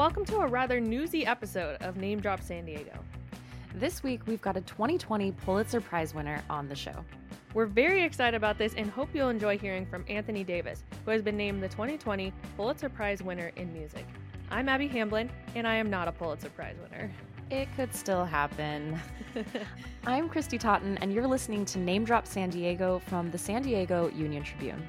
welcome to a rather newsy episode of Name Drop San Diego. This week, we've got a 2020 Pulitzer Prize winner on the show. We're very excited about this and hope you'll enjoy hearing from Anthony Davis, who has been named the 2020 Pulitzer Prize winner in music. I'm Abby Hamblin, and I am not a Pulitzer Prize winner. It could still happen. I'm Christy Totten, and you're listening to Name Drop San Diego from the San Diego Union Tribune.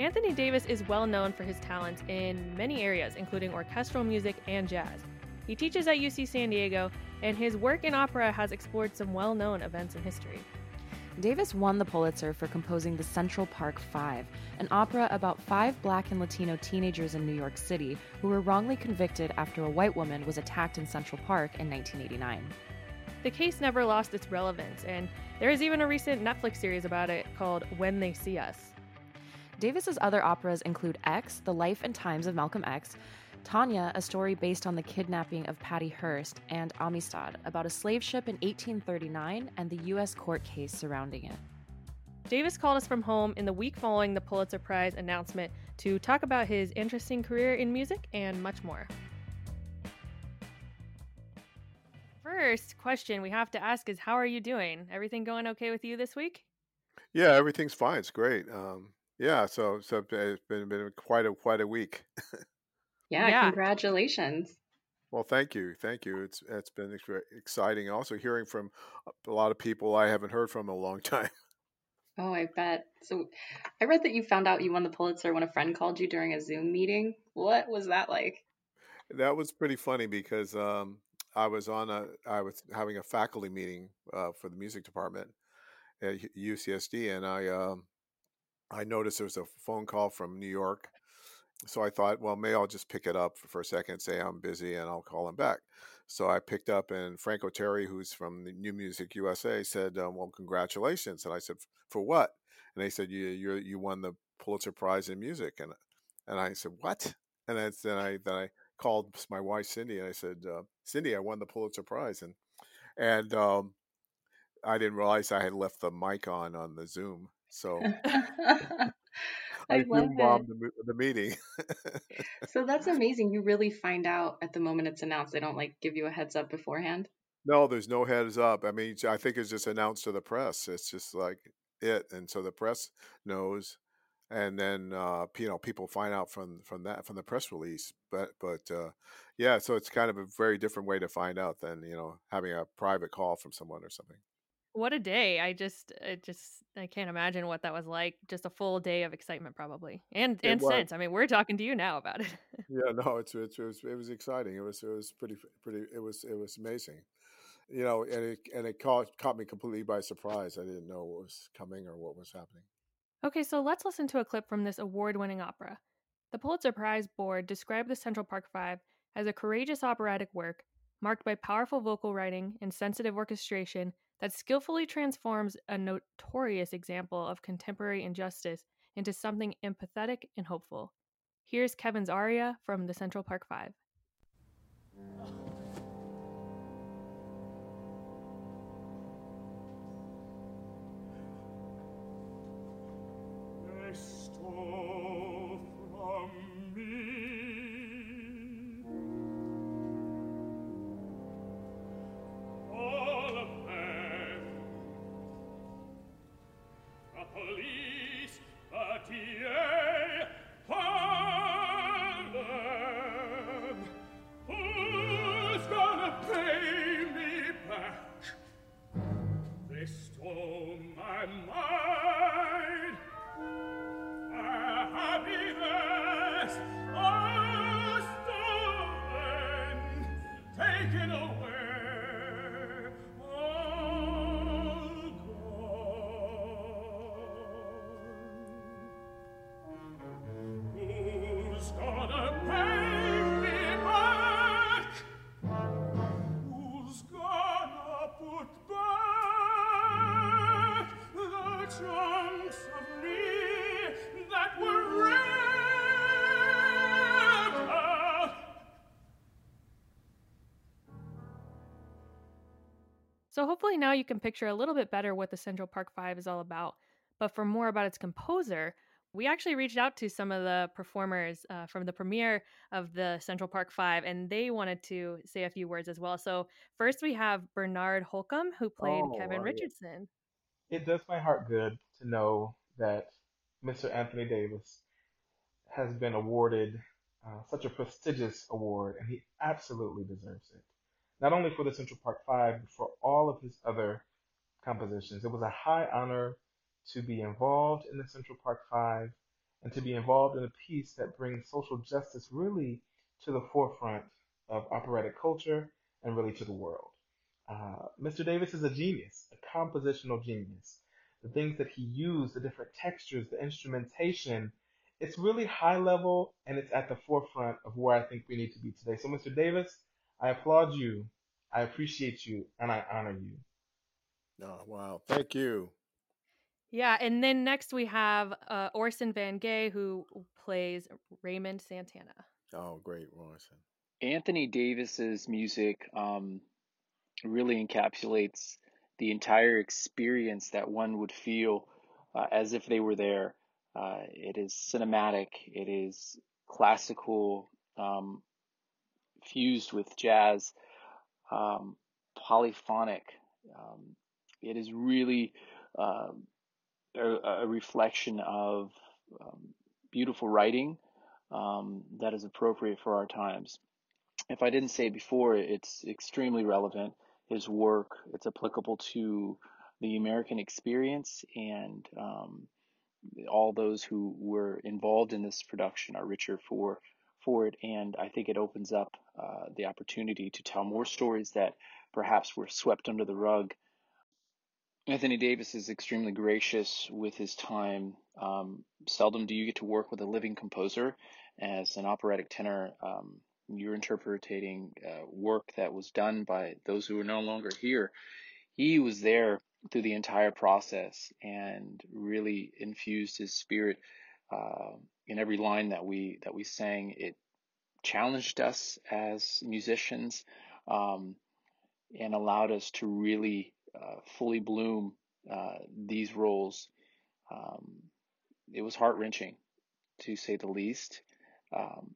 Anthony Davis is well known for his talents in many areas, including orchestral music and jazz. He teaches at UC San Diego, and his work in opera has explored some well known events in history. Davis won the Pulitzer for composing The Central Park Five, an opera about five black and Latino teenagers in New York City who were wrongly convicted after a white woman was attacked in Central Park in 1989. The case never lost its relevance, and there is even a recent Netflix series about it called When They See Us. Davis's other operas include X, The Life and Times of Malcolm X, Tanya, a story based on the kidnapping of Patty Hearst, and Amistad, about a slave ship in 1839 and the U.S. court case surrounding it. Davis called us from home in the week following the Pulitzer Prize announcement to talk about his interesting career in music and much more. First question we have to ask is How are you doing? Everything going okay with you this week? Yeah, everything's fine. It's great. Um, yeah, so so it's been been quite a quite a week. Yeah, Yeah. congratulations. Well, thank you, thank you. It's it's been exciting. Also, hearing from a lot of people I haven't heard from in a long time. Oh, I bet. So I read that you found out you won the Pulitzer when a friend called you during a Zoom meeting. What was that like? That was pretty funny because um, I was on a I was having a faculty meeting uh, for the music department at UCSD, and I um, I noticed there was a phone call from New York. So I thought, well, maybe I'll just pick it up for a second, say I'm busy, and I'll call him back. So I picked up, and Frank Oteri, who's from New Music USA, said, um, "Well, congratulations." And I said, "For what?" And they said, "You you you won the Pulitzer Prize in music." And and I said, "What?" And then I then I called my wife Cindy, and I said, uh, "Cindy, I won the Pulitzer Prize." And and um, I didn't realize I had left the mic on on the Zoom, so I I love the, the meeting. So that's amazing. You really find out at the moment it's announced. They don't like give you a heads up beforehand. No, there's no heads up. I mean, I think it's just announced to the press. It's just like it, and so the press knows, and then uh, you know people find out from from that from the press release. But but uh, yeah, so it's kind of a very different way to find out than you know having a private call from someone or something. What a day. I just it just I can't imagine what that was like. Just a full day of excitement probably. And and since. I mean, we're talking to you now about it. Yeah, no, it's, it's it was it was exciting. It was it was pretty pretty. It was it was amazing. You know, and it and it caught caught me completely by surprise. I didn't know what was coming or what was happening. Okay, so let's listen to a clip from this award winning opera. The Pulitzer Prize Board described the Central Park Five as a courageous operatic work marked by powerful vocal writing and sensitive orchestration that skillfully transforms a notorious example of contemporary injustice into something empathetic and hopeful. Here's Kevin's aria from the Central Park Five. So, hopefully, now you can picture a little bit better what the Central Park Five is all about. But for more about its composer, We actually reached out to some of the performers uh, from the premiere of the Central Park Five, and they wanted to say a few words as well. So, first we have Bernard Holcomb, who played Oh, Kevin. Richardson. It does my heart good to know that Mr. Anthony Davis has been awarded uh, such a prestigious award, and he absolutely deserves it. Not only for the Central Park Five, but for all of his other compositions. It was a high honor to be involved in the Central Park Five and to be involved in a piece that brings social justice really to the forefront of operatic culture and really to the world. Uh, Mr. Davis is a genius, a compositional genius. The things that he used, the different textures, the instrumentation, it's really high level and it's at the forefront of where I think we need to be today. So, Mr. Davis, I applaud you, I appreciate you, and I honor you. Oh, wow. Thank you. Yeah, and then next we have uh, Orson Van Gay, who plays Raymond Santana. Oh, great, Orson. Anthony Davis's music um, really encapsulates the entire experience that one would feel uh, as if they were there. Uh, it is cinematic. It is classical, um, fused with jazz, um, polyphonic. Um, it is really um a, a reflection of um, beautiful writing um, that is appropriate for our times. If I didn't say it before, it's extremely relevant. His work, it's applicable to the American experience, and um, all those who were involved in this production are richer for for it. And I think it opens up uh, the opportunity to tell more stories that perhaps were swept under the rug Anthony Davis is extremely gracious with his time. Um, seldom do you get to work with a living composer. As an operatic tenor, um, you're interpreting uh, work that was done by those who are no longer here. He was there through the entire process and really infused his spirit uh, in every line that we that we sang. It challenged us as musicians um, and allowed us to really uh, fully bloom uh, these roles. Um, it was heart wrenching, to say the least. Um,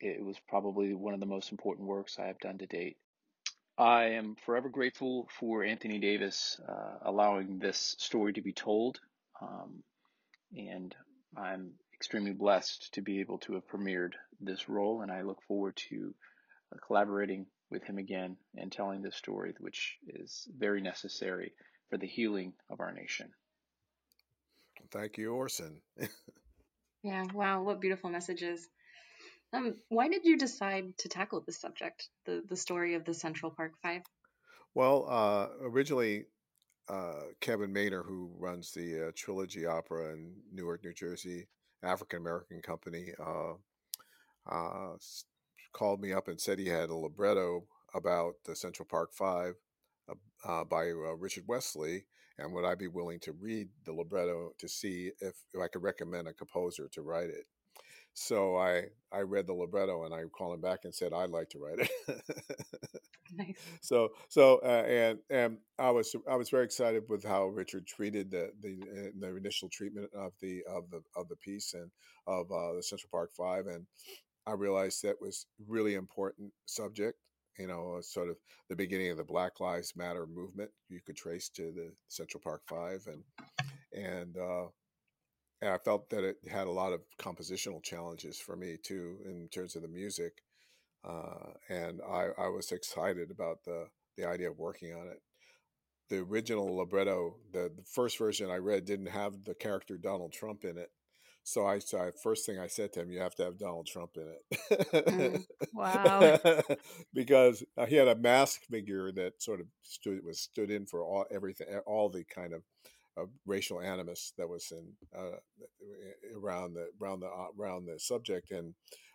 it was probably one of the most important works I have done to date. I am forever grateful for Anthony Davis uh, allowing this story to be told, um, and I'm extremely blessed to be able to have premiered this role, and I look forward to uh, collaborating with him again and telling this story, which is very necessary for the healing of our nation. Thank you, Orson. Yeah, wow, what beautiful messages. Um, why did you decide to tackle this subject, the the story of the Central Park Five? Well, uh, originally, uh, Kevin Maynor, who runs the uh, Trilogy Opera in Newark, New Jersey, African American company, uh, uh, called me up and said he had a libretto about the Central Park Five uh, uh, by Richard Wesley, and would I be willing to read the libretto to see if, if I could recommend a composer to write it? So I I read the libretto and I called him back and said I'd like to write it. Nice. so so uh, and and I was I was very excited with how Richard treated the the uh, the initial treatment of the of the of the piece and of uh, the Central Park Five and I realized that was really important subject. You know, uh, sort of the beginning of the Black Lives Matter movement you could trace to the Central Park Five and and uh, and I felt that it had a lot of compositional challenges for me too in terms of the music, uh, and I, I was excited about the the idea of working on it. The original libretto, the, the first version I read, didn't have the character Donald Trump in it, so I, so I first thing I said to him, "You have to have Donald Trump in Mm, it," Wow. because uh, he had a mask figure that sort of stood was stood in for all everything, all the kind of uh, racial animus that was in uh, around the around the uh, around the subject, and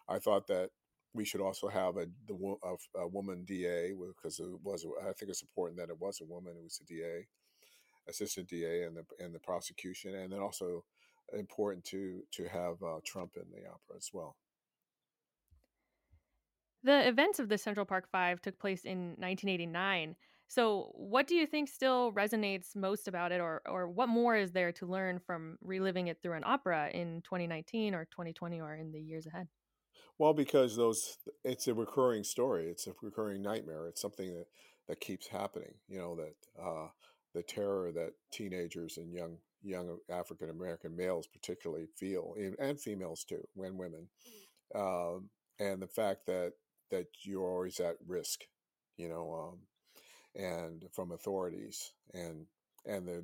I thought that we should also have a the a, a woman DA because it was I think it's important that it was a woman who was a DA, assistant DA, and the and the prosecution, and then also important to to have uh, Trump in the opera as well. The events of the Central Park Five took place in 1989. So, what do you think still resonates most about it, or or what more is there to learn from reliving it through an opera in 2019 or 2020 or in the years ahead? Well, because those it's a recurring story. It's a recurring nightmare. It's something that that keeps happening. You know that uh, the terror that teenagers and young young African American males particularly feel, and and females too, when women, um, and the fact that that you're always at risk. You know, um, and from authorities and and the,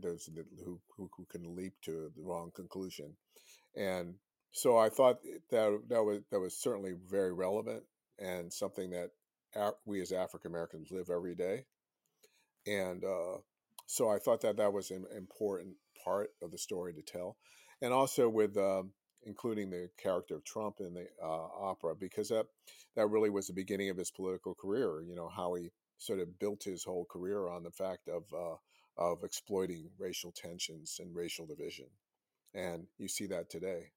who, who who can leap to the wrong conclusion. And so I thought that that was that was certainly very relevant and something that we as African Americans live every day. And uh, so I thought that that was an important part of the story to tell. And also with um, including the character of Trump in the uh, opera because that that really was the beginning of his political career you know how he sort of built his whole career on the fact of uh, of exploiting racial tensions and racial division, and you see that today.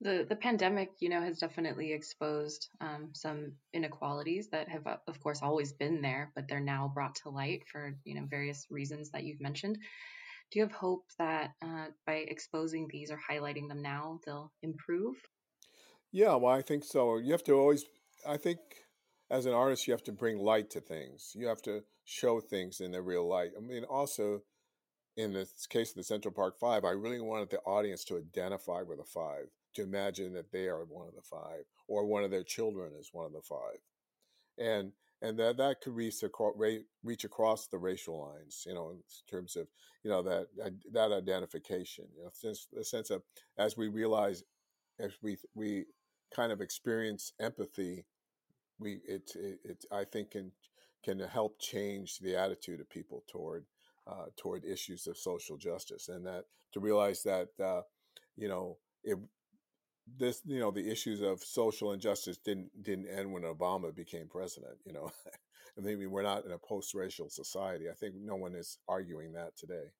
The the pandemic, you know, has definitely exposed um, some inequalities that have, uh, of course, always been there, but they're now brought to light for you know various reasons that you've mentioned. Do you have hope that uh, by exposing these or highlighting them now, they'll improve? Yeah, well, I think so. You have to always, I think, as an artist, you have to bring light to things. You have to show things in their real light. I mean, also in this case of the Central Park Five, I really wanted the audience to identify with the five, to imagine that they are one of the five, or one of their children is one of the five, and and that that could reach across, reach across the racial lines, you know, in terms of you know that uh, that identification, you know, since the sense of as we realize, as we we kind of experience empathy we it, it, it I think can can help change the attitude of people toward uh, toward issues of social justice, and that to realize that uh, you know it this you know the issues of social injustice didn't didn't end when Obama became president. You know, I mean we're not in a post-racial society. I think no one is arguing that today.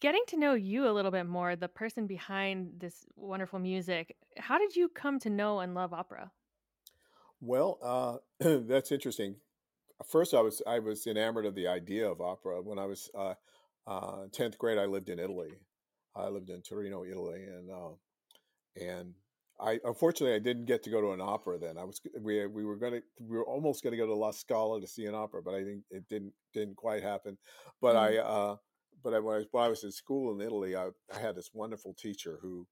Getting to know you a little bit more, the person behind this wonderful music, how did you come to know and love opera? Well, uh, that's interesting. First, I was I was enamored of the idea of opera when I was uh, uh, tenth grade. I lived in Italy. I lived in Torino, Italy, and uh, and I unfortunately I didn't get to go to an opera then. I was we we were gonna we were almost gonna go to La Scala to see an opera, but I think it didn't didn't quite happen. But mm. I uh, but I, when, I was, when I was in school in Italy, I, I had this wonderful teacher who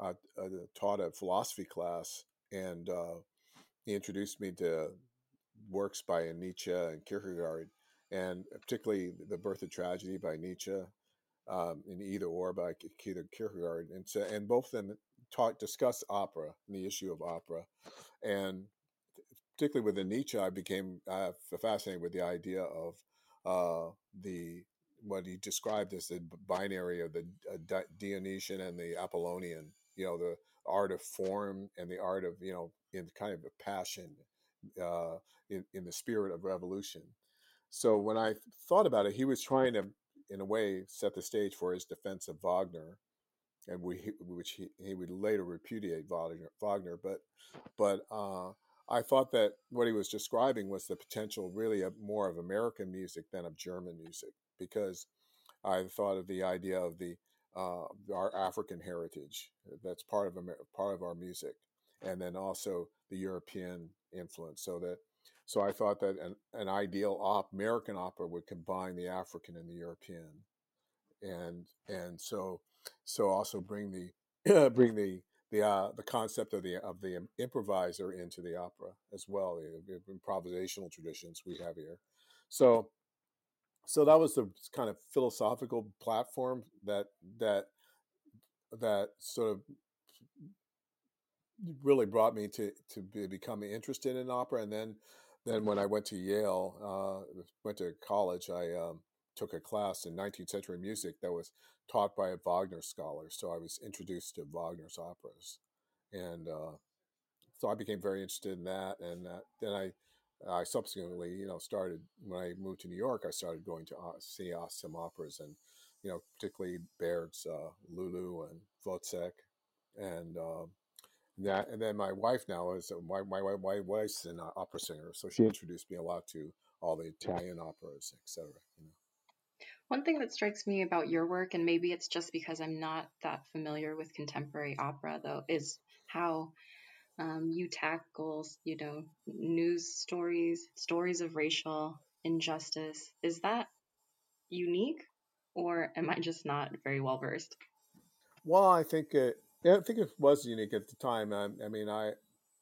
uh, uh, taught a philosophy class, and uh, he introduced me to works by Nietzsche and Kierkegaard, and particularly The Birth of Tragedy by Nietzsche, um, and Either or by Kierkegaard, and so, and both of them taught discuss opera and the issue of opera, and particularly with Nietzsche, I became uh, fascinated with the idea of uh, the what he described as the binary of the uh, Dionysian and the Apollonian. You know, the art of form and the art of you know in kind of a passion uh, in, in the spirit of revolution. So when I thought about it, he was trying to, in a way, set the stage for his defense of Wagner, and we, which he, he would later repudiate Wagner. But but uh, I thought that what he was describing was the potential, really, of more of American music than of German music, because I thought of the idea of the uh, our African heritage that's part of Amer- part of our music, and then also the European influence. So that so I thought that an, an ideal op, American opera would combine the African and the European, and and so so also bring the bring the the uh, the concept of the of the improviser into the opera as well, the, the improvisational traditions we have here. So so that was the kind of philosophical platform that that that sort of really brought me to to be, become interested in opera. And then then when I went to Yale, uh, went to college, I um, took a class in 19th century music that was taught by a Wagner scholar. So I was introduced to Wagner's operas, and uh, so I became very interested in that. And then I I subsequently, you know, started when I moved to New York. I started going to uh, see uh, some operas, and you know, particularly Berg's uh, Lulu and Wozzeck, and um, that. And then my wife now is uh, my my my wife's an opera singer, so she introduced me a lot to all the Italian operas, etc. You know. One thing that strikes me about your work, and maybe it's just because I'm not that familiar with contemporary opera, though, is how um, you tackle, you know, news stories, stories of racial injustice. Is that unique, or am I just not very well versed? Well, I think it, I think it was unique at the time. I, I mean, I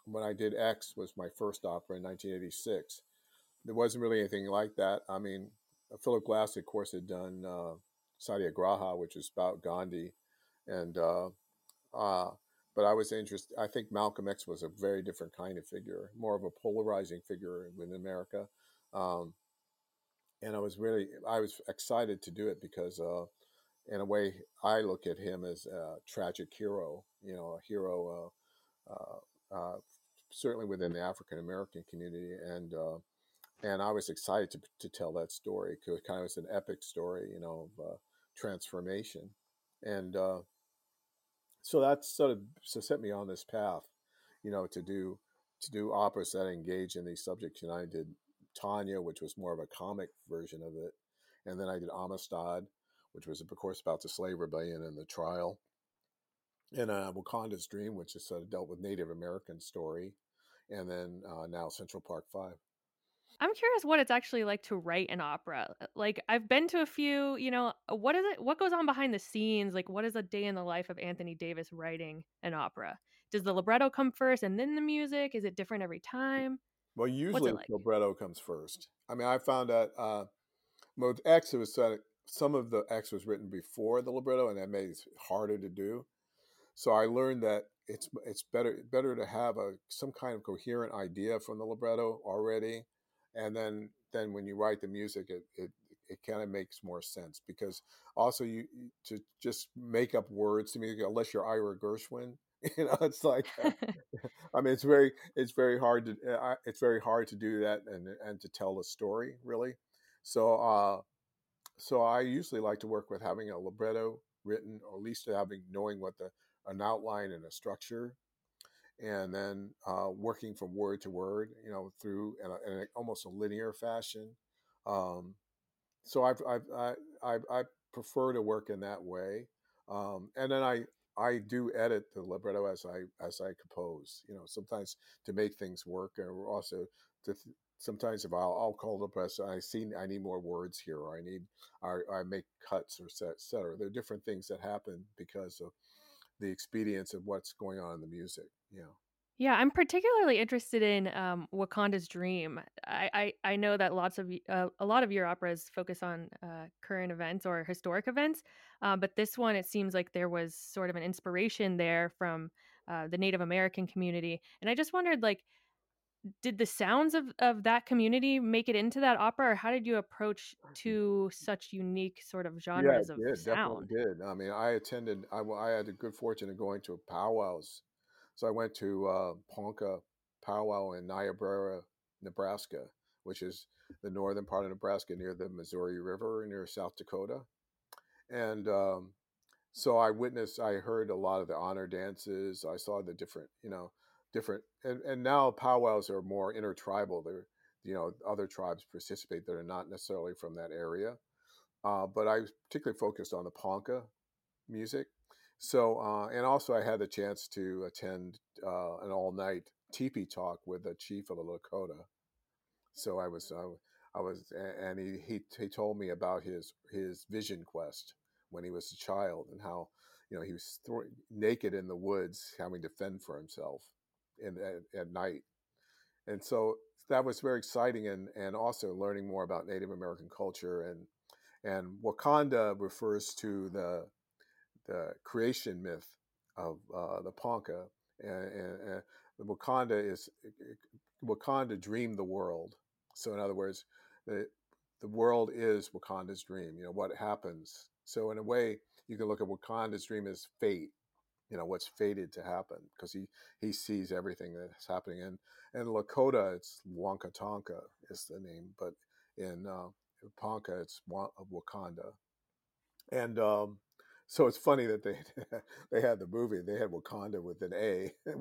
when I did X was my first opera in 1986. There wasn't really anything like that. I mean, Philip Glass, of course, had done uh, Satyagraha, which is about Gandhi, and uh, uh, but I was interested. I think Malcolm X was a very different kind of figure, more of a polarizing figure in America, um, and I was really I was excited to do it because, uh, in a way, I look at him as a tragic hero. You know, a hero, uh, uh, uh, certainly within the African American community, and and I was excited to, to tell that story because it kind of was an epic story, you know, of uh, transformation, and uh, so that sort of so set me on this path, you know, to do to do operas that engage in these subjects. And I did Tanya, which was more of a comic version of it, and then I did Amistad, which was of course about the slave rebellion and the trial, and uh, Wakonda's Dream, which is sort of dealt with Native American story, and then uh, now Central Park Five. I'm curious what it's actually like to write an opera. Uh, like I've been to a few, you know, uh, what is it what goes on behind the scenes? Like what is a day in the life of Anthony Davis writing an opera? Does the libretto come first and then the music? Is it different every time? Well, usually like? libretto comes first. I mean, I found that uh with X it was some of the X was written before the libretto and that made it harder to do. So I learned that it's it's better better to have a some kind of coherent idea from the libretto already and then then when you write the music it it, it kind of makes more sense because also you to just make up words to music unless you're Ira Gershwin you know it's like uh, I mean it's very it's very hard to uh, it's very hard to do that and and to tell a story really. So uh so I usually like to work with having a libretto written or at least having knowing what the an outline and a structure and then uh, working from word to word, you know, through in, a, in a, almost a linear fashion. Um, so I've, I've, I, I, I, prefer to work in that way, um, and then I I do edit the libretto as I as I compose. You know, sometimes to make things work, or also to sometimes if I'll, I'll call the press, I see I need more words here, or I need I, I make cuts or set, cetera. There are different things that happen because of the expedience of what's going on in the music. Yeah. Yeah, I'm particularly interested in um, Wakonda's Dream. I, I, I know that lots of uh, a lot of your operas focus on uh, current events or historic events, uh, but this one it seems like there was sort of an inspiration there from uh, the Native American community, and I just wondered like, did the sounds of of that community make it into that opera, or how did you approach two such unique sort of genres yeah, of did, sound? Definitely did. I mean, I attended. I, I had the good fortune of going to powwows so I went to uh, Ponca Powwow in Niobrara, Nebraska, which is the northern part of Nebraska near the Missouri River near South Dakota. And um, so I witnessed, I heard a lot of the honor dances. I saw the different, you know, different, and, and now powwows are more intertribal. They're, you know, other tribes participate that are not necessarily from that area. Uh, but I was particularly focused on the Ponca music. So, uh, and also I had the chance to attend uh, an all night teepee talk with the chief of the Lakota. So I was, uh, I was, and he, he, he told me about his, his vision quest when he was a child and how, you know, he was th- naked in the woods having to fend for himself in, at, at night. And so that was very exciting and, and also learning more about Native American culture and, and Wakonda refers to the the creation myth of uh, the Ponca, and, and, and, Wakonda is Wakonda dreamed the world. So in other words, the the world is Wakonda's dream. You know what happens. So in a way, you can look at Wakonda's dream as fate. You know what's fated to happen because he he sees everything that's happening. And and Lakota, it's Wakan Tanka is the name, but in uh, Ponca, it's Wakonda. And um, so it's funny that they they had the movie. They had Wakanda with an A,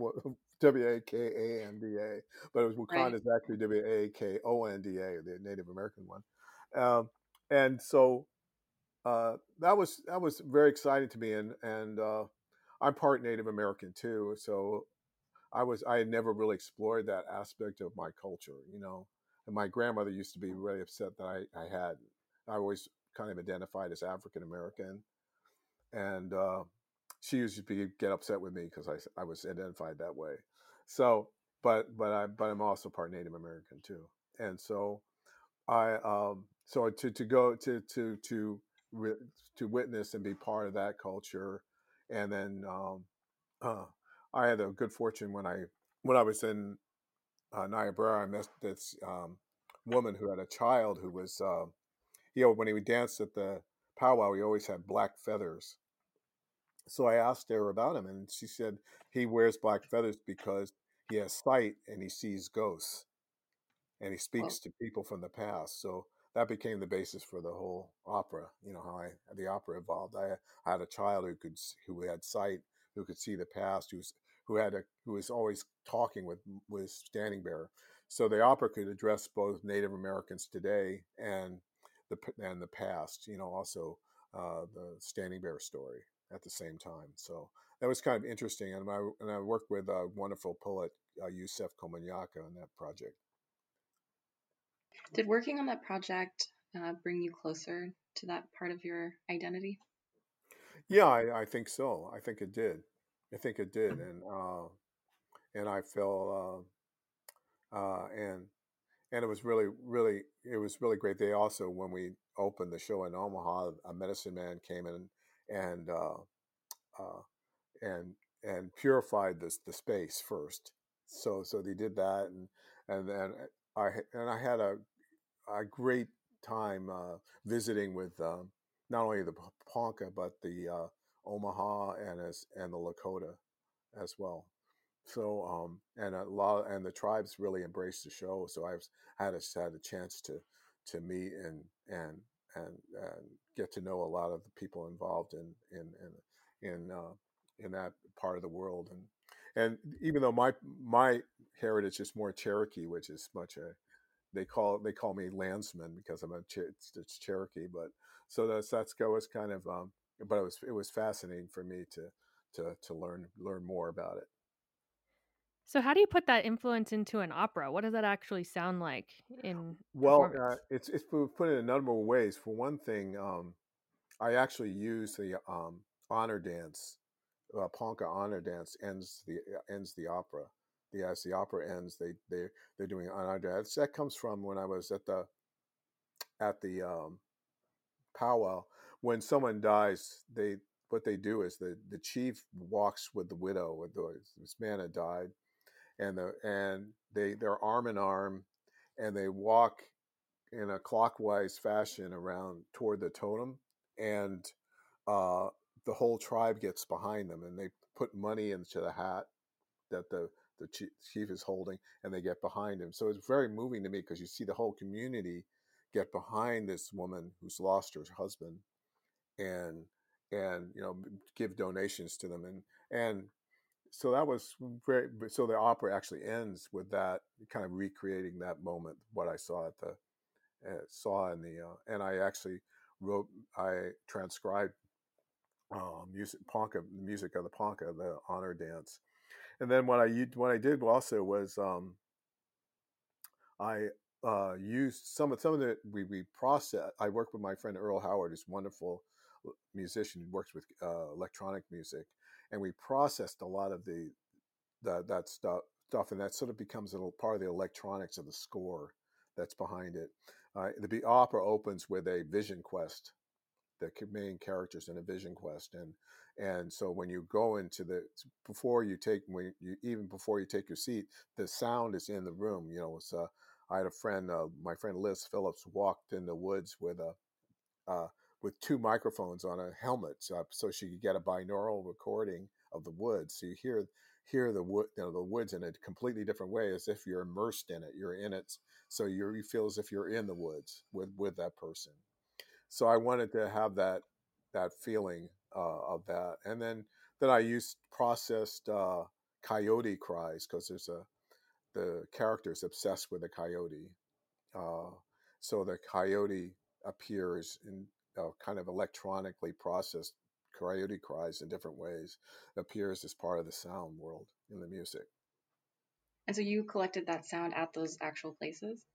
W A K A N D A, but it was Wakonda Right. is actually W A K O N D A, the Native American one. Um, and so uh, that was that was very exciting to me, and and uh, I'm part Native American too, so I was I had never really explored that aspect of my culture, you know. And my grandmother used to be really upset that I I had I always kind of identified as African American, and uh, she used to get upset with me because I, I was identified that way. So, but but I but I'm also part Native American too, and so I um so to to go to to to to witness and be part of that culture, and then um, uh, I had a good fortune when I when I was in uh, Niobrara. I met this um, woman who had a child who was uh, you know when he danced at the powwow, he always had black feathers. So I asked her about him, and she said he wears black feathers because he has sight and he sees ghosts and he speaks to people from the past. So that became the basis for the whole opera. You know how I the opera evolved. I, I had a child who could who had sight, who could see the past, who's who had a who was always talking with with Standing Bear. So the opera could address both Native Americans today and the and the past. You know, also uh, the Standing Bear story at the same time. So that was kind of interesting. And I and I worked with a wonderful poet, uh, Yusef Komunyakaa, on that project. did working on that project uh, bring you closer to that part of your identity? Yeah, I, I think so. I think it did. I think it did, and uh, and I felt uh, uh, and and it was really really it was really great. They also when we opened the show in Omaha, a medicine man came in and uh, uh, and and purified the the space first. So so they did that, and and then I and I had a a great time uh, visiting with um, not only the Ponca but the uh, Omaha and as and the Lakota as well. So um, and a lot and the tribes really embraced the show. So I've had a had a chance to to meet and and and and get to know a lot of the people involved in in in in, uh, in that part of the world and and even though my my heritage is more Cherokee, which is much a they call they call me landsman because I'm a it's, it's Cherokee, but so that's go was kind of um, but it was it was fascinating for me to to to learn learn more about it. So, how do you put that influence into an opera? What does that actually sound like in Well, uh, it's it's put in a number of ways. For one thing, um, I actually use the um, honor dance, uh, Ponca honor dance ends the uh, ends the opera. The as the opera ends, they they they're doing honor dance. That comes from when I was at the at the um, powwow. When someone dies, they what they do is the the chief walks with the widow. This man had died, and the and they they're arm in arm, and they walk in a clockwise fashion around toward the totem, and uh, the whole tribe gets behind them, and they put money into the hat that the the chief, is holding, and they get behind him. So it's very moving to me because you see the whole community get behind this woman who's lost her husband, and and you know give donations to them, and and so that was very. So the opera actually ends with that kind of recreating that moment, what I saw at the uh, saw in the uh, and I actually wrote I transcribed uh, music Ponca the music of the Ponca the honor dance and then what I what I did also was um, I uh, used some of some of the we we process I worked with my friend Earl Howard who's wonderful musician who works with uh, electronic music and we processed a lot of the that that stuff stuff and that sort of becomes a part of the electronics of the score that's behind it. Uh, the opera opens with a vision quest the main characters in a vision quest and and so when you go into the before you take when you even before you take your seat the sound is in the room you know it's uh, i had a friend uh, my friend liz phillips walked in the woods with a uh, with two microphones on a helmet so, so she could get a binaural recording of the woods so you hear hear the wood you know the woods in a completely different way as if you're immersed in it you're in it so you feel as if you're in the woods with with that person. So I wanted to have that that feeling uh, of that, and then then I used processed uh, coyote cries because there's a the character is obsessed with a coyote, uh, so the coyote appears in uh, kind of electronically processed coyote cries in different ways appears as part of the sound world in the music. And so you collected that sound at those actual places?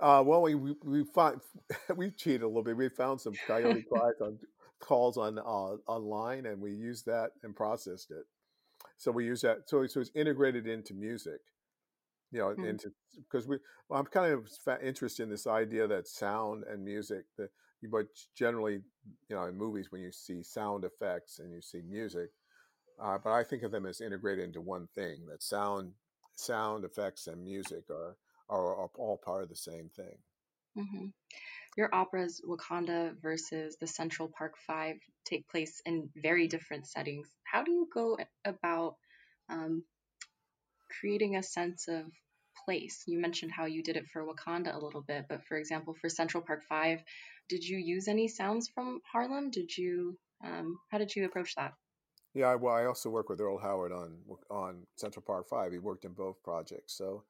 Uh, well, we we we find we cheated a little bit. We found some coyote cries on calls on uh, online, and we used that and processed it. So we use that. So so it's integrated into music, you know, Hmm. into because we. Well, I'm kind of interested in this idea that sound and music, that but generally, you know, in movies when you see sound effects and you see music, uh, but I think of them as integrated into one thing. That sound, sound effects, and music are are, are all part of the same thing. hmm Your operas, Wakonda versus the Central Park Five, take place in very different settings. How do you go about um, creating a sense of place? You mentioned how you did it for Wakonda a little bit, but for example, for Central Park Five, did you use any sounds from Harlem? Did you, um, how did you approach that? Yeah, I, well, I also work with Earl Howard on on Central Park Five. He worked in both projects, so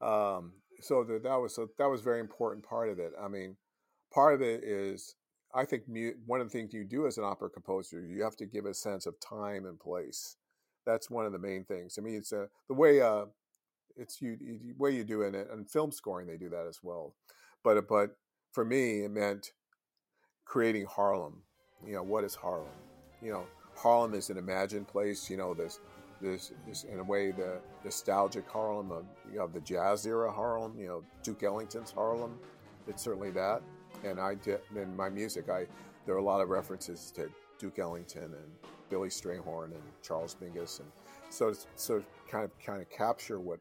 um, so that that was so that was a very important part of it. I mean, part of it is I think mu- one of the things you do as an opera composer, you have to give a sense of time and place. That's one of the main things. I mean, it's uh, the way uh, it's you, you the way you do in it, and film scoring they do that as well. But but for me, it meant creating Harlem. You know, what is Harlem? You know, Harlem is an imagined place. You know, this, this, this in a way, the nostalgic Harlem of, you know, the jazz era Harlem. You know, Duke Ellington's Harlem. It's certainly that. And I did in my music. I there are a lot of references to Duke Ellington and Billy Strayhorn and Charles Mingus, and so so kind of kind of capture what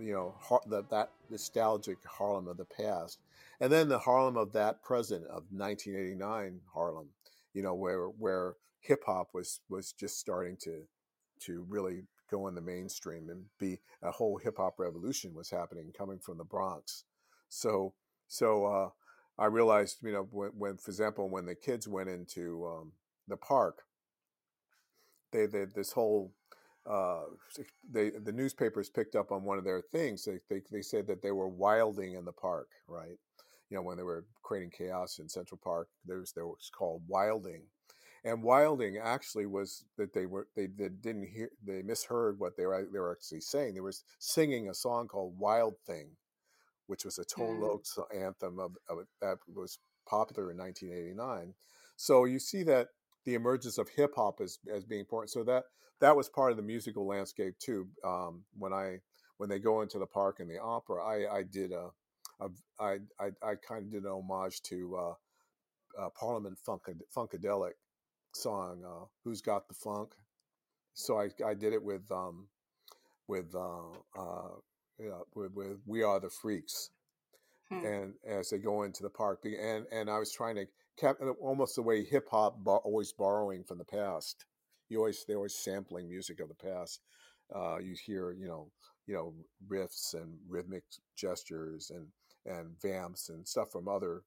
you know that that nostalgic Harlem of the past, and then the Harlem of that present of 1989 Harlem, you know where where hip hop was was just starting to to really go in the mainstream and be a whole hip hop revolution was happening coming from the Bronx. So so uh, I realized you know when, when for example when the kids went into um, the park, they, they this whole uh, they the newspapers picked up on one of their things. They, they they said that they were wilding in the park, right? You know, when they were creating chaos in Central Park, there was there was called wilding, and wilding actually was that they were they, they didn't hear they misheard what they were they were actually saying. They were singing a song called Wild Thing, which was a Total Mm, Oaks anthem of, of that was popular in 1989. So you see that the emergence of hip hop as as being important. So that that was part of the musical landscape too. Um, when I when they go into the park and the opera, I I did a, a I, I I kind of did an homage to uh, uh, Parliament Funkad- Funkadelic song, uh, "Who's Got the Funk." So I I did it with um with uh, uh yeah, with, with "We Are the Freaks." hmm. and as they go into the park and and i was trying to cap almost the way hip hop bo- always borrowing from the past. You always they're always sampling music of the past. Uh you hear you know you know riffs and rhythmic gestures and and vamps and stuff from other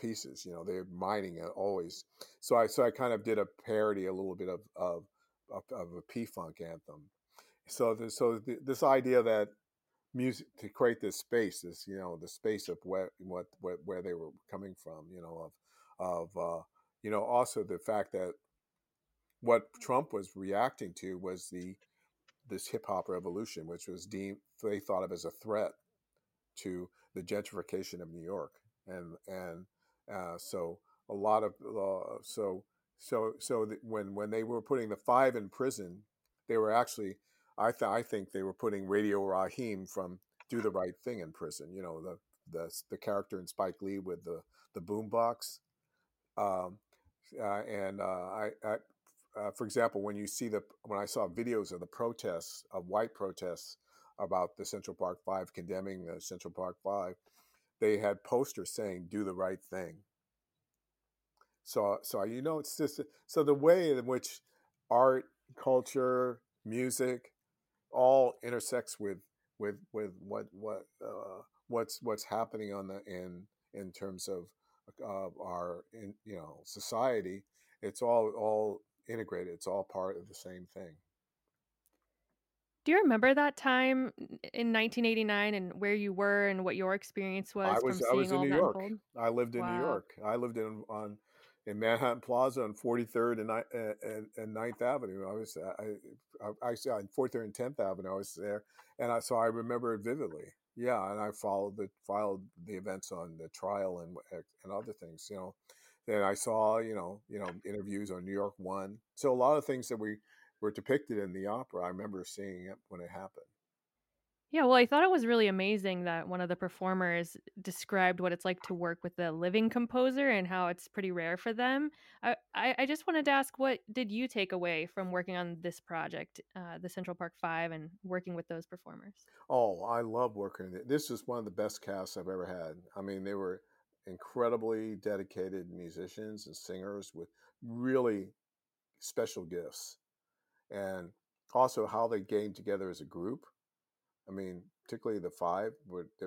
pieces you know they're mining it always. So i so i kind of did a parody a little bit of of of, of a p-funk anthem. So the, so the, this idea that music to create this space, this you know the space of where what, what where they were coming from, you know of of uh, you know also the fact that what Trump was reacting to was the this hip hop revolution, which was deemed they thought of as a threat to the gentrification of New York, and and uh, so a lot of uh, so so so when when they were putting the five in prison, they were actually I th- I think they were putting Radio Raheem from Do the Right Thing in prison. You know the the the character in Spike Lee with the the boombox, um, uh, and uh, I. I uh, for example, when you see the when I saw videos of the protests of white protests about the Central Park Five condemning the Central Park Five, they had posters saying "Do the right thing." So, so you know, it's just so the way in which art, culture, music, all intersects with with with what what uh, what's what's happening on the in in terms of of our in you know society it's all all integrated. It's all part of the same thing. Do you remember that time in 1989 and where you were and what your experience was, I was I was in New York. unfold? I lived in New York. I lived in on in Manhattan Plaza on 43rd and and, and, and 9th Avenue. I was I I, I saw on 43rd and 10th Avenue. I was there, and I so I remember it vividly. Yeah, and I followed the followed the events on the trial and eh, and other things. You know, and I saw you know you know interviews on New York One. So a lot of things that we were depicted in the opera. I remember seeing it when it happened. Yeah, well, I thought it was really amazing that one of the performers described what it's like to work with a living composer and how it's pretty rare for them. I, I, I just wanted to ask, what did you take away from working on this project, uh, the Central Park Five, and working with those performers? Oh, I love working. This is one of the best casts I've ever had. I mean, they were incredibly dedicated musicians and singers with really special gifts, and also how they came together as a group. I mean, particularly the five, they,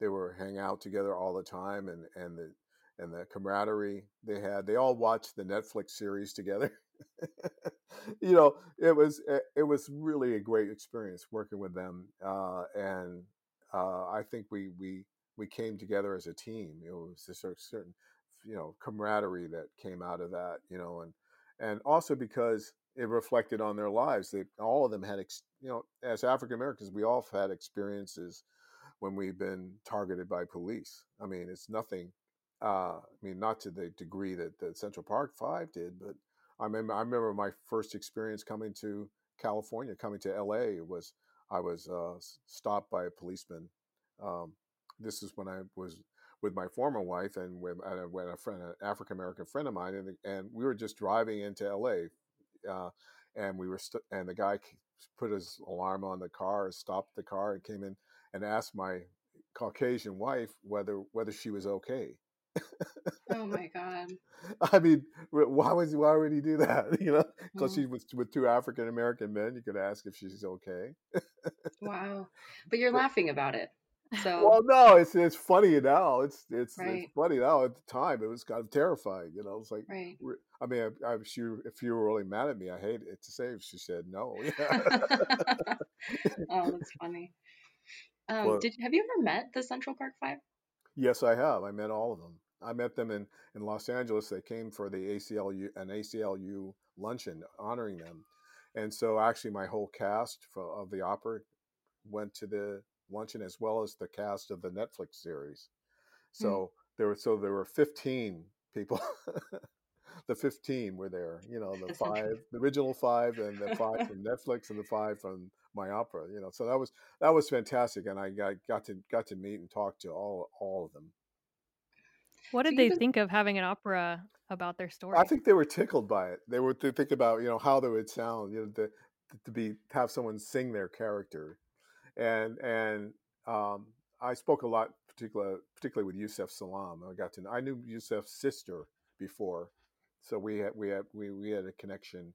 they were hang out together all the time, and and the and the camaraderie they had. They all watched the Netflix series together. you know, it was it, it was really a great experience working with them, uh, and uh, I think we we we came together as a team. It was a certain you know camaraderie that came out of that. You know, and and also because it reflected on their lives. That all of them had, ex- you know, as African Americans, we all have had experiences when we've been targeted by police. I mean, it's nothing. Uh, I mean, not to the degree that the Central Park Five did, but I remember. I remember my first experience coming to California, coming to L.A. was I was uh, stopped by a policeman. Um, this is when I was with my former wife and with, with a friend, an African American friend of mine, and, and we were just driving into L.A. Uh, and we were st- and the guy put his alarm on the car, stopped the car, and came in and asked my Caucasian wife whether whether she was okay. Oh my God. I mean, why was why would he do that? You know, because Mm, she was with two African American men. You could ask if she's okay. wow. But you're laughing about it. So, Well, no, it's it's funny now. It's it's it's funny now. At the time, it was kind of terrifying. You know, it's like, right. I mean, I, I'm sure if you were really mad at me, I hate it to say if she said no. Yeah. Oh, that's funny. Um, But did have you ever met the Central Park Five? yes, I have. I met all of them. I met them in in Los Angeles. They came for the ACLU an ACLU luncheon honoring them, and so actually my whole cast for, of the opera went to the luncheon as well as the cast of the Netflix series. Hmm. So there were so there were 15 people. the 15 were there, you know, the The five, the original five and the five from Netflix and the five from my opera, you know. So that was that was fantastic and I got, got to got to meet and talk to all all of them. What did you they just think of having an opera about their story? I think they were tickled by it. They were to think about, you know, how they would sound, you know, to, to be have someone sing their character. And and um I spoke a lot particular particularly with Yusef Salaam. I got to know, I knew Yusef's sister before. So we had we had we, we had a connection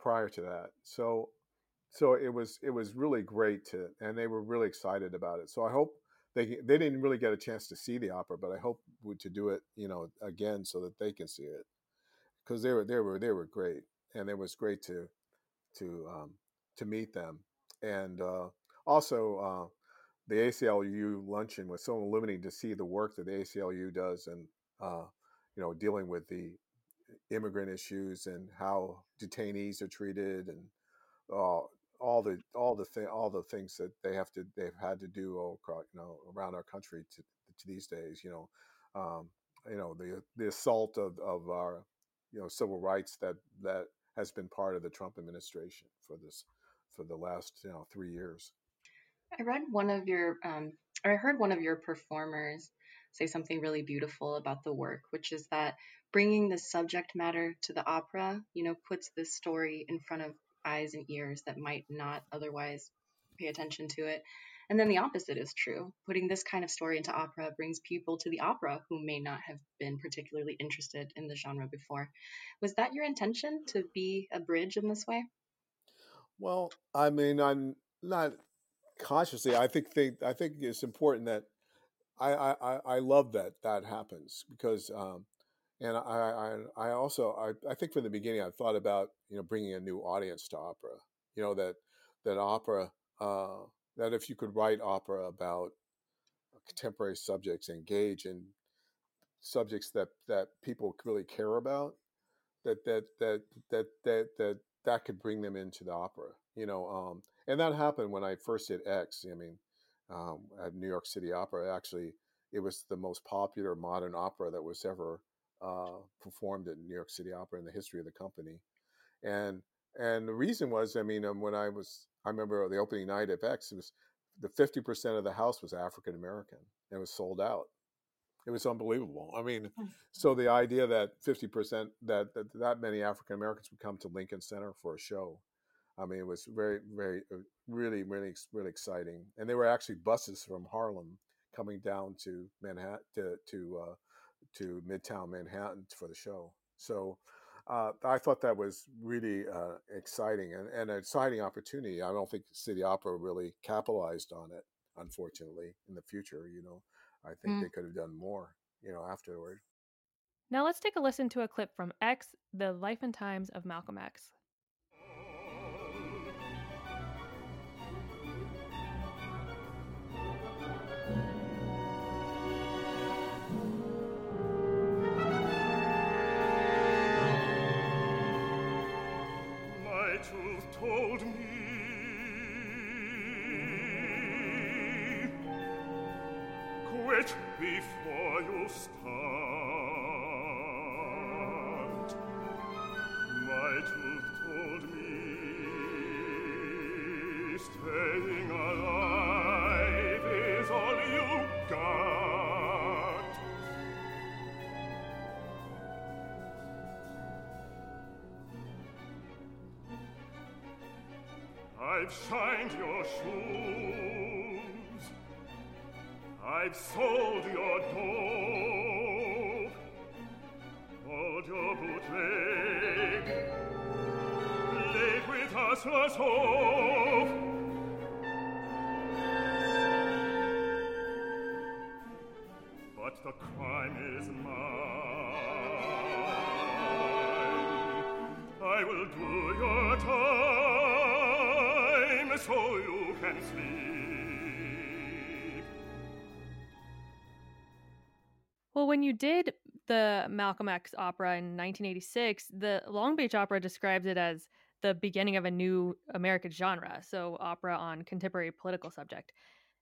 prior to that. So so it was it was really great to and they were really excited about it. So I hope they they didn't really get a chance to see the opera, but I hope to do it, you know, again so that they can see it because they were they were they were great, and it was great to to um, to meet them, and uh, also uh, the ACLU luncheon was so illuminating to see the work that the ACLU does, and uh, you know dealing with the immigrant issues and how detainees are treated, and uh, all the all the th- all the things that they have to they've had to do across, you know around our country to, to these days, you know. Um, you know the the assault of, of our you know civil rights that that has been part of the Trump administration for this for the last you know three years. I read one of your, um, or I heard one of your performers say something really beautiful about the work, which is that bringing the subject matter to the opera, you know, puts this story in front of eyes and ears that might not otherwise pay attention to it. And then the opposite is true. Putting this kind of story into opera brings people to the opera who may not have been particularly interested in the genre before. Was that your intention to be a bridge in this way? Well, I mean, I'm not consciously. I think think I think it's important that I I, I love that that happens because um, and I, I, I also, I, I think from the beginning, I thought about, you know, bringing a new audience to opera. You know that that opera, uh, that if you could write opera about contemporary subjects, engage in subjects that that people really care about, that that that that that that that could bring them into the opera. You know, um, and that happened when I first did X. I mean, um, at New York City Opera, actually, it was the most popular modern opera that was ever uh, performed at New York City Opera in the history of the company. And and the reason was, I mean, um, when I was, I remember the opening night of X, it was the fifty percent of the house was African American. It was sold out. It was unbelievable. I mean, Hmm. so the idea that fifty percent that, that that many African Americans would come to Lincoln Center for a show, I mean, it was very, very, uh, really, really, really exciting. And there were actually buses from Harlem coming down to Manhattan to to uh, to Midtown Manhattan for the show. So uh, I thought that was really uh, exciting and, and an exciting opportunity. I don't think City Opera really capitalized on it, unfortunately, in the future. You know, I think Mm. they could have done more. You know, afterward. Now let's take a listen to a clip from X, The Life and Times of Malcolm X. I've shined your shoes. I've sold your dough. Hold your bootleg. Laid with us a hope. But the crime is mine. I will do your time so you can sleep. Well, when you did the Malcolm X opera in 1986, the Long Beach Opera describes it as the beginning of a new American genre, so opera on contemporary political subject.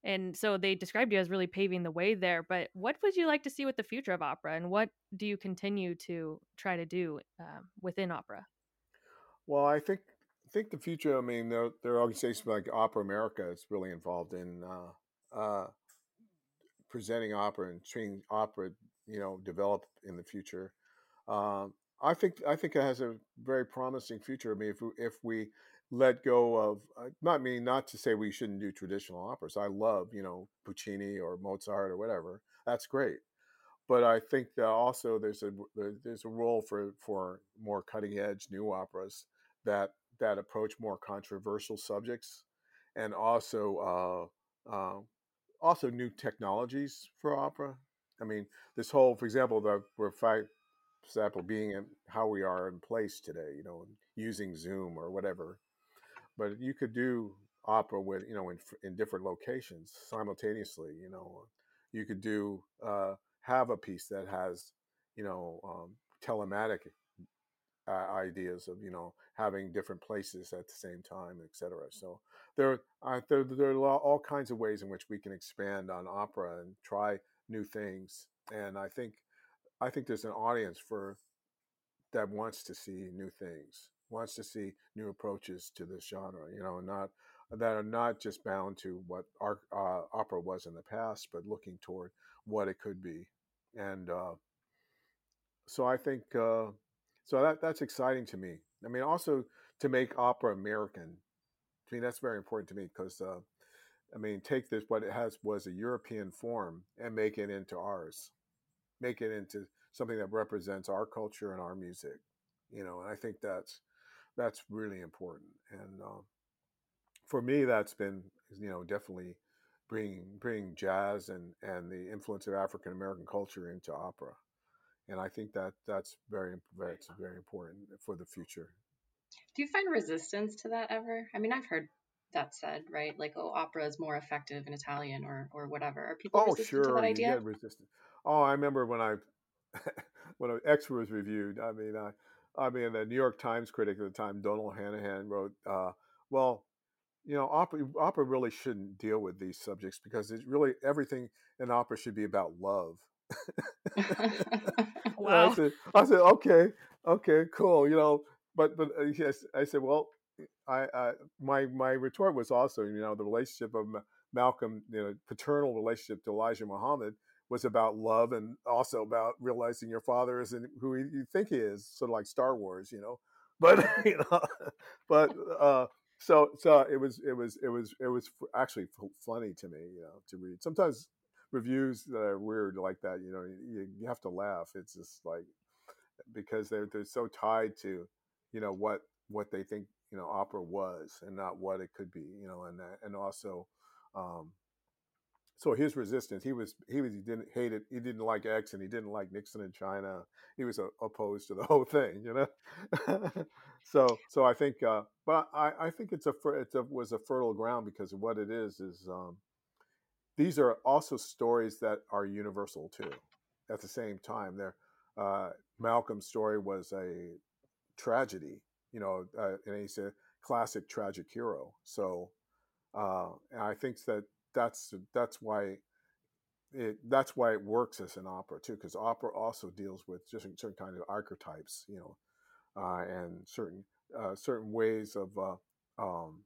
And so they described you as really paving the way there. But what would you like to see with the future of opera, and what do you continue to try to do um, within opera? Well, I think think the future. I mean, there, there are organizations like Opera America is really involved in uh, uh, presenting opera and seeing opera, you know, develop in the future. Um, I think I think it has a very promising future. I mean, if we, if we let go of, uh, not mean not to say we shouldn't do traditional operas. I love, you know, Puccini or Mozart or whatever. That's great. But I think that also there's a there's a role for for more cutting edge new operas that that approach more controversial subjects, and also uh, uh, also new technologies for opera. I mean, this whole, for example, the for example, being in how we are in place today, you know, using Zoom or whatever. But you could do opera with, you know, in in different locations simultaneously. You know, you could do uh, have a piece that has, you know, um, telematic uh, ideas of you know having different places at the same time, etc. So there, uh, there, there are all kinds of ways in which we can expand on opera and try new things. And I think, I think there's an audience for that wants to see new things, wants to see new approaches to this genre. You know, not that are not just bound to what our uh, opera was in the past, but looking toward what it could be. And uh, so I think uh, so that that's exciting to me. I mean, also to make opera American. I mean, that's very important to me because uh, I mean, take this what it has was a European form and make it into ours, make it into something that represents our culture and our music. You know, and I think that's that's really important. And um, for me, that's been you know definitely bringing bringing jazz and and the influence of African American culture into opera and I think that that's very very it's very important for the future. Do you find resistance to that ever? I mean, I've heard that said, right? Like, oh, opera is more effective in Italian or or whatever. Are people Oh, resistant to that sure, you idea? get resistance. Oh, I remember when I when X was reviewed. I mean, I I mean, the New York Times critic at the time, Donald Henahan, wrote, uh, "Well, you know, opera opera really shouldn't deal with these subjects because it's really everything in opera should be about love." And I Wow. said, I said, okay, okay, cool, you know, but but uh, yes, I said, well, I, I my my retort was also, you know, the relationship of Ma- Malcolm, you know, paternal relationship to Elijah Muhammad was about love and also about realizing your father isn't who you think he is, sort of like Star Wars, you know. But you know, but uh, so so it was it was it was it was actually f- funny to me, you know, to read. Sometimes reviews that are weird like that, you know, you, you have to laugh. It's just like because they're they're so tied to you know what what they think you know opera was and not what it could be you know and and also um so his resistance he was he was he didn't hate it he didn't like x and he didn't like nixon in china he was uh, opposed to the whole thing you know so so i think uh but i i think it's a a was a fertile ground because what it is is um these are also stories that are universal too. At the same time, there, uh, Malcolm's story was a tragedy, you know, uh, and he's a classic tragic hero. So, uh, and I think that that's that's why it that's why it works as an opera too, because opera also deals with just certain kind of archetypes, you know, uh, and certain uh, certain ways of. Uh, um,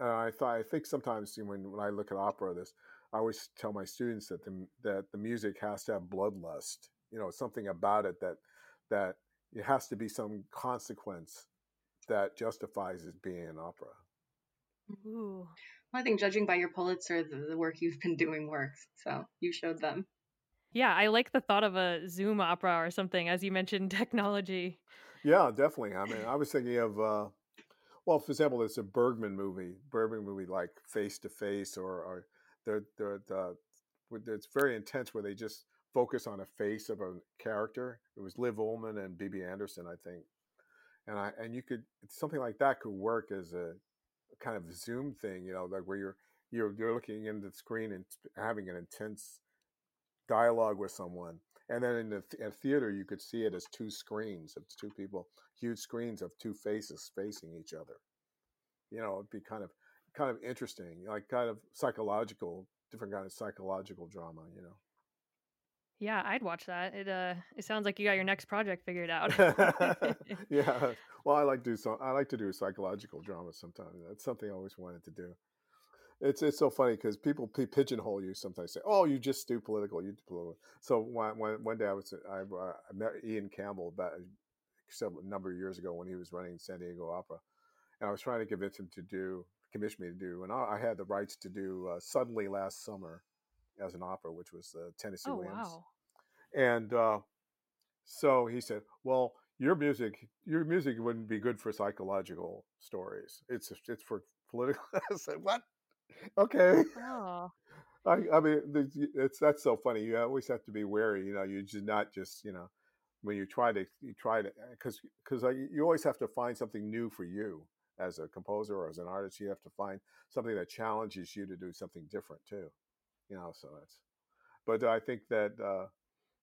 I thought I think sometimes when when I look at opera, this I always tell my students that the that the music has to have bloodlust. You know, something about it that that it has to be some consequence that justifies it being an opera. Ooh. Well, I think judging by your Pulitzer, the, the work you've been doing works. So you showed them. Yeah, I like the thought of a Zoom opera or something, as you mentioned technology. Yeah, definitely. I mean, I was thinking of uh, well, for example, there's a Bergman movie, Bergman movie like Face to Face, or or the the the it's very intense where they just focus on a face of a character. It was Liv Ullmann and Bibi Andersson, I think, and I and you could something like that could work as a kind of Zoom thing, you know, like where you're you're you're looking into the screen and having an intense dialogue with someone. And then in the in theater, you could see it as two screens of two people, huge screens of two faces facing each other. You know, it'd be kind of kind of interesting, like kind of psychological, different kind of psychological drama. You know. Yeah, I'd watch that. It uh it sounds like you got your next project figured out. yeah. Well, I like to do so. I like to do psychological drama sometimes. That's something I always wanted to do. It's it's so funny because people p- pigeonhole you sometimes. Say, "Oh, you just do political. You do political." So one one, one day I was I, uh, I met Ian Campbell about a number of years ago when he was running San Diego Opera, and I was trying to convince him to do commission me to do, and I, I had the rights to do uh, suddenly last summer as an opera, which was uh, Tennessee oh Williams, wow. and uh, so he said, "Well, your music, your music wouldn't be good for psychological stories. It's it's for political." I said, "What? Okay." Oh. I, I mean, it's that's so funny. You always have to be wary. You know, you just not just you know when you try to you try to because because you always have to find something new for you as a composer or as an artist. You have to find something that challenges you to do something different too. You know, so that's. But I think that uh,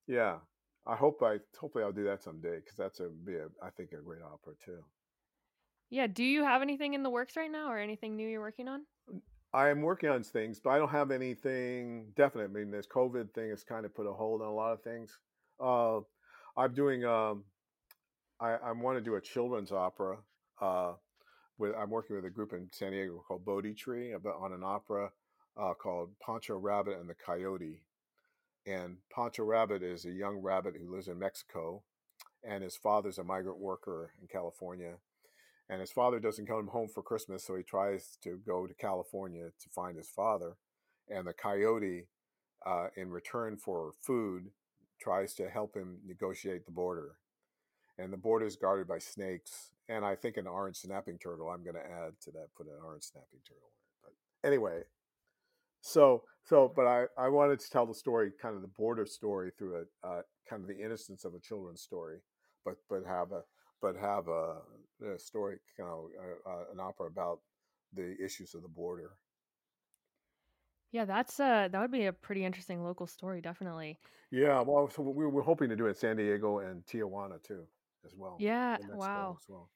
yeah, I hope I hopefully I'll do that someday because that's a be a I think a great opera too. Yeah, do you have anything in the works right now or anything new you're working on? I am working on things, but I don't have anything definite. I mean, this COVID thing has kind of put a hold on a lot of things. Uh, I'm doing. Um, I, I want to do a children's opera. Uh, with I'm working with a group in San Diego called Bodhi Tree about on an opera uh, called Pancho Rabbit and the Coyote. And Pancho Rabbit is a young rabbit who lives in Mexico, and his father's a migrant worker in California. And his father doesn't come home for Christmas, so he tries to go to California to find his father. And the coyote, uh, in return for food, tries to help him negotiate the border. And the border is guarded by snakes, and I think an orange snapping turtle. I'm going to add to that, put an orange snapping turtle in it. But anyway, so so but I I wanted to tell the story, kind of the border story through a uh, kind of the innocence of a children's story, but but have a but have a, a story, you know, uh, an opera about the issues of the border. Yeah, that's uh that would be a pretty interesting local story, definitely. Yeah, well, so we were hoping to do it in San Diego and Tijuana too, as well. Yeah, wow. as well.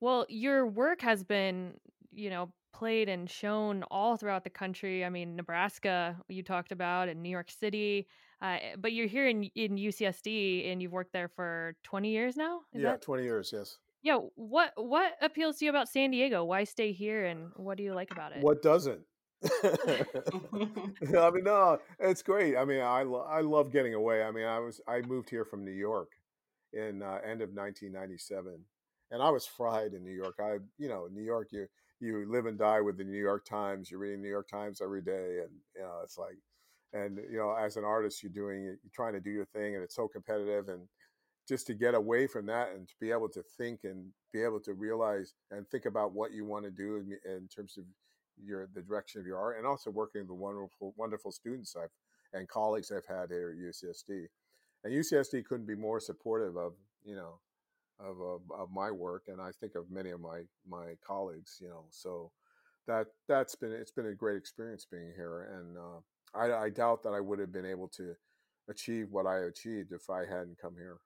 Well, your work has been, you know, played and shown all throughout the country. I mean, Nebraska, you talked about, and New York City. Uh, but you're here in in UCSD, and you've worked there for 20 years now. Is Yeah, that? twenty years. Yes. Yeah. What what appeals to you about San Diego? Why stay here, and what do you like about it? What doesn't? I mean, no, it's great. I mean, I lo- I love getting away. I mean, I was I moved here from New York in uh, end of 1997, and I was fried in New York. I, you know, New York, you you live and die with the New York Times. You're reading New York Times every day, and you know, it's like, and you know, as an artist, you're doing it, you're trying to do your thing, and it's so competitive, and just to get away from that and to be able to think and be able to realize and think about what you want to do in, in terms of your the direction of your art and also working with the wonderful wonderful students I've and colleagues I've had here at UCSD. And UCSD couldn't be more supportive of you know of of, of my work and I think of many of my my colleagues you know so that that's been it's been a great experience being here and uh, I, I doubt that I would have been able to achieve what I achieved if I hadn't come here.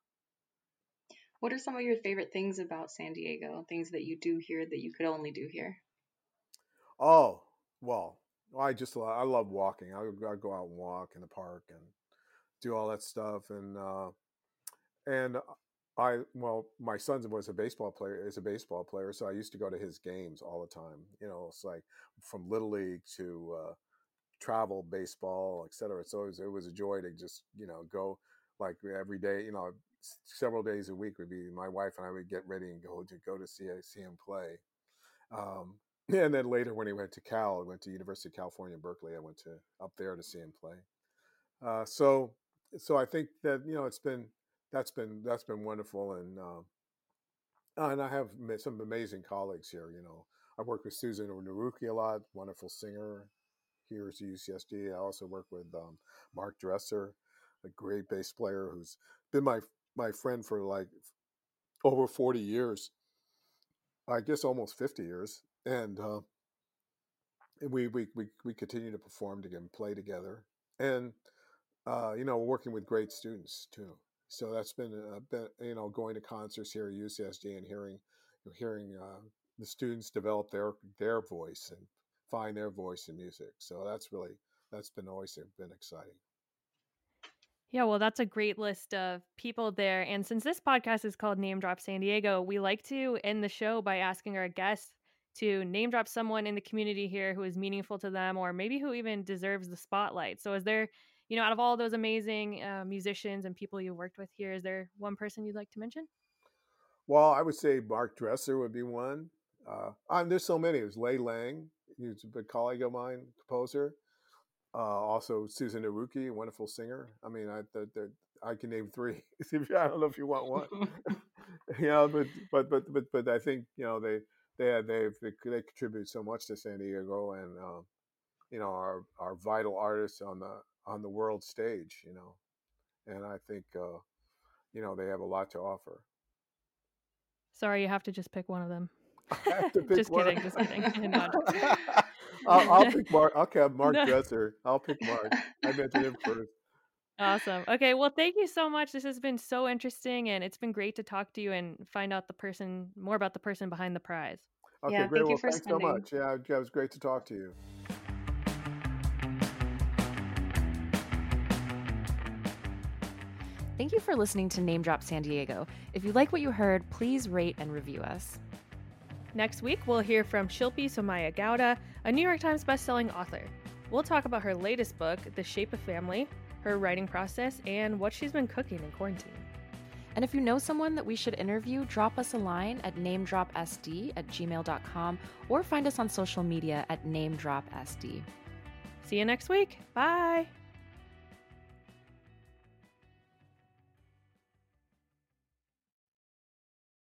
What are some of your favorite things about San Diego? Things that you do here that you could only do here? Oh, well, I just I love walking. I, I go out and walk in the park and do all that stuff. And uh, and I well, my son was a baseball player. Is a baseball player, so I used to go to his games all the time. You know, it's like from little league to uh, travel baseball, et cetera. So it was, it was a joy to just you know go like every day. You know, several days a week would be my wife and I would get ready and go to go to see see him play. Um, and then later, when he went to Cal, I went to University of California, Berkeley. I went to up there to see him play. Uh, so, so I think that you know it's been that's been that's been wonderful, and uh, and I have some amazing colleagues here. You know, I work with Susan Narucki a lot, wonderful singer here at UCSD. I also work with um, Mark Dresser, a great bass player who's been my my friend for like over forty years. I guess almost fifty years, and. Uh, we we we we continue to perform together, and play together, and uh, you know, working with great students too. So that's been a bit, you know, going to concerts here at UCSD and hearing hearing uh, the students develop their their voice and find their voice in music. So that's really that's been always been exciting. Yeah, well, that's a great list of people there. And since this podcast is called Name Drop San Diego, we like to end the show by asking our guests to name drop someone in the community here who is meaningful to them or maybe who even deserves the spotlight. So, is there, you know, out of all those amazing uh, musicians and people you worked with here, is there one person you'd like to mention? Well, I would say Mark Dresser would be one. Uh, and there's so many. There's Lei Liang, who's a big colleague of mine, composer. Uh, also, Susan Narucki, a wonderful singer. I mean, I the, the, I can name three. I don't know if you want one. you know, but but but but but I think you know they they they they, they contribute so much to San Diego, and uh, you know are are vital artists on the on the world stage. You know, and I think uh, you know they have a lot to offer. Sorry, you have to just pick one of them. I have to pick just one. kidding, just kidding. No, I'll, I'll pick Mark. Okay, Mark No. Dresser. I'll pick Mark. I mentioned him first. Awesome. Okay, well, thank you so much. This has been so interesting, and it's been great to talk to you and find out the person more about the person behind the prize. Okay, Yeah, great. thank you Well, for thanks so much. Yeah, it was great to talk to you. Thank you for listening to Name Drop San Diego. If you like what you heard, please rate and review us. Next week, we'll hear from Shilpi Somaya Gowda, a New York Times bestselling author. We'll talk about her latest book, The Shape of Family, her writing process, and what she's been cooking in quarantine. And if you know someone that we should interview, drop us a line at namedropsd at gmail.com or find us on social media at namedropsd. See you next week. Bye.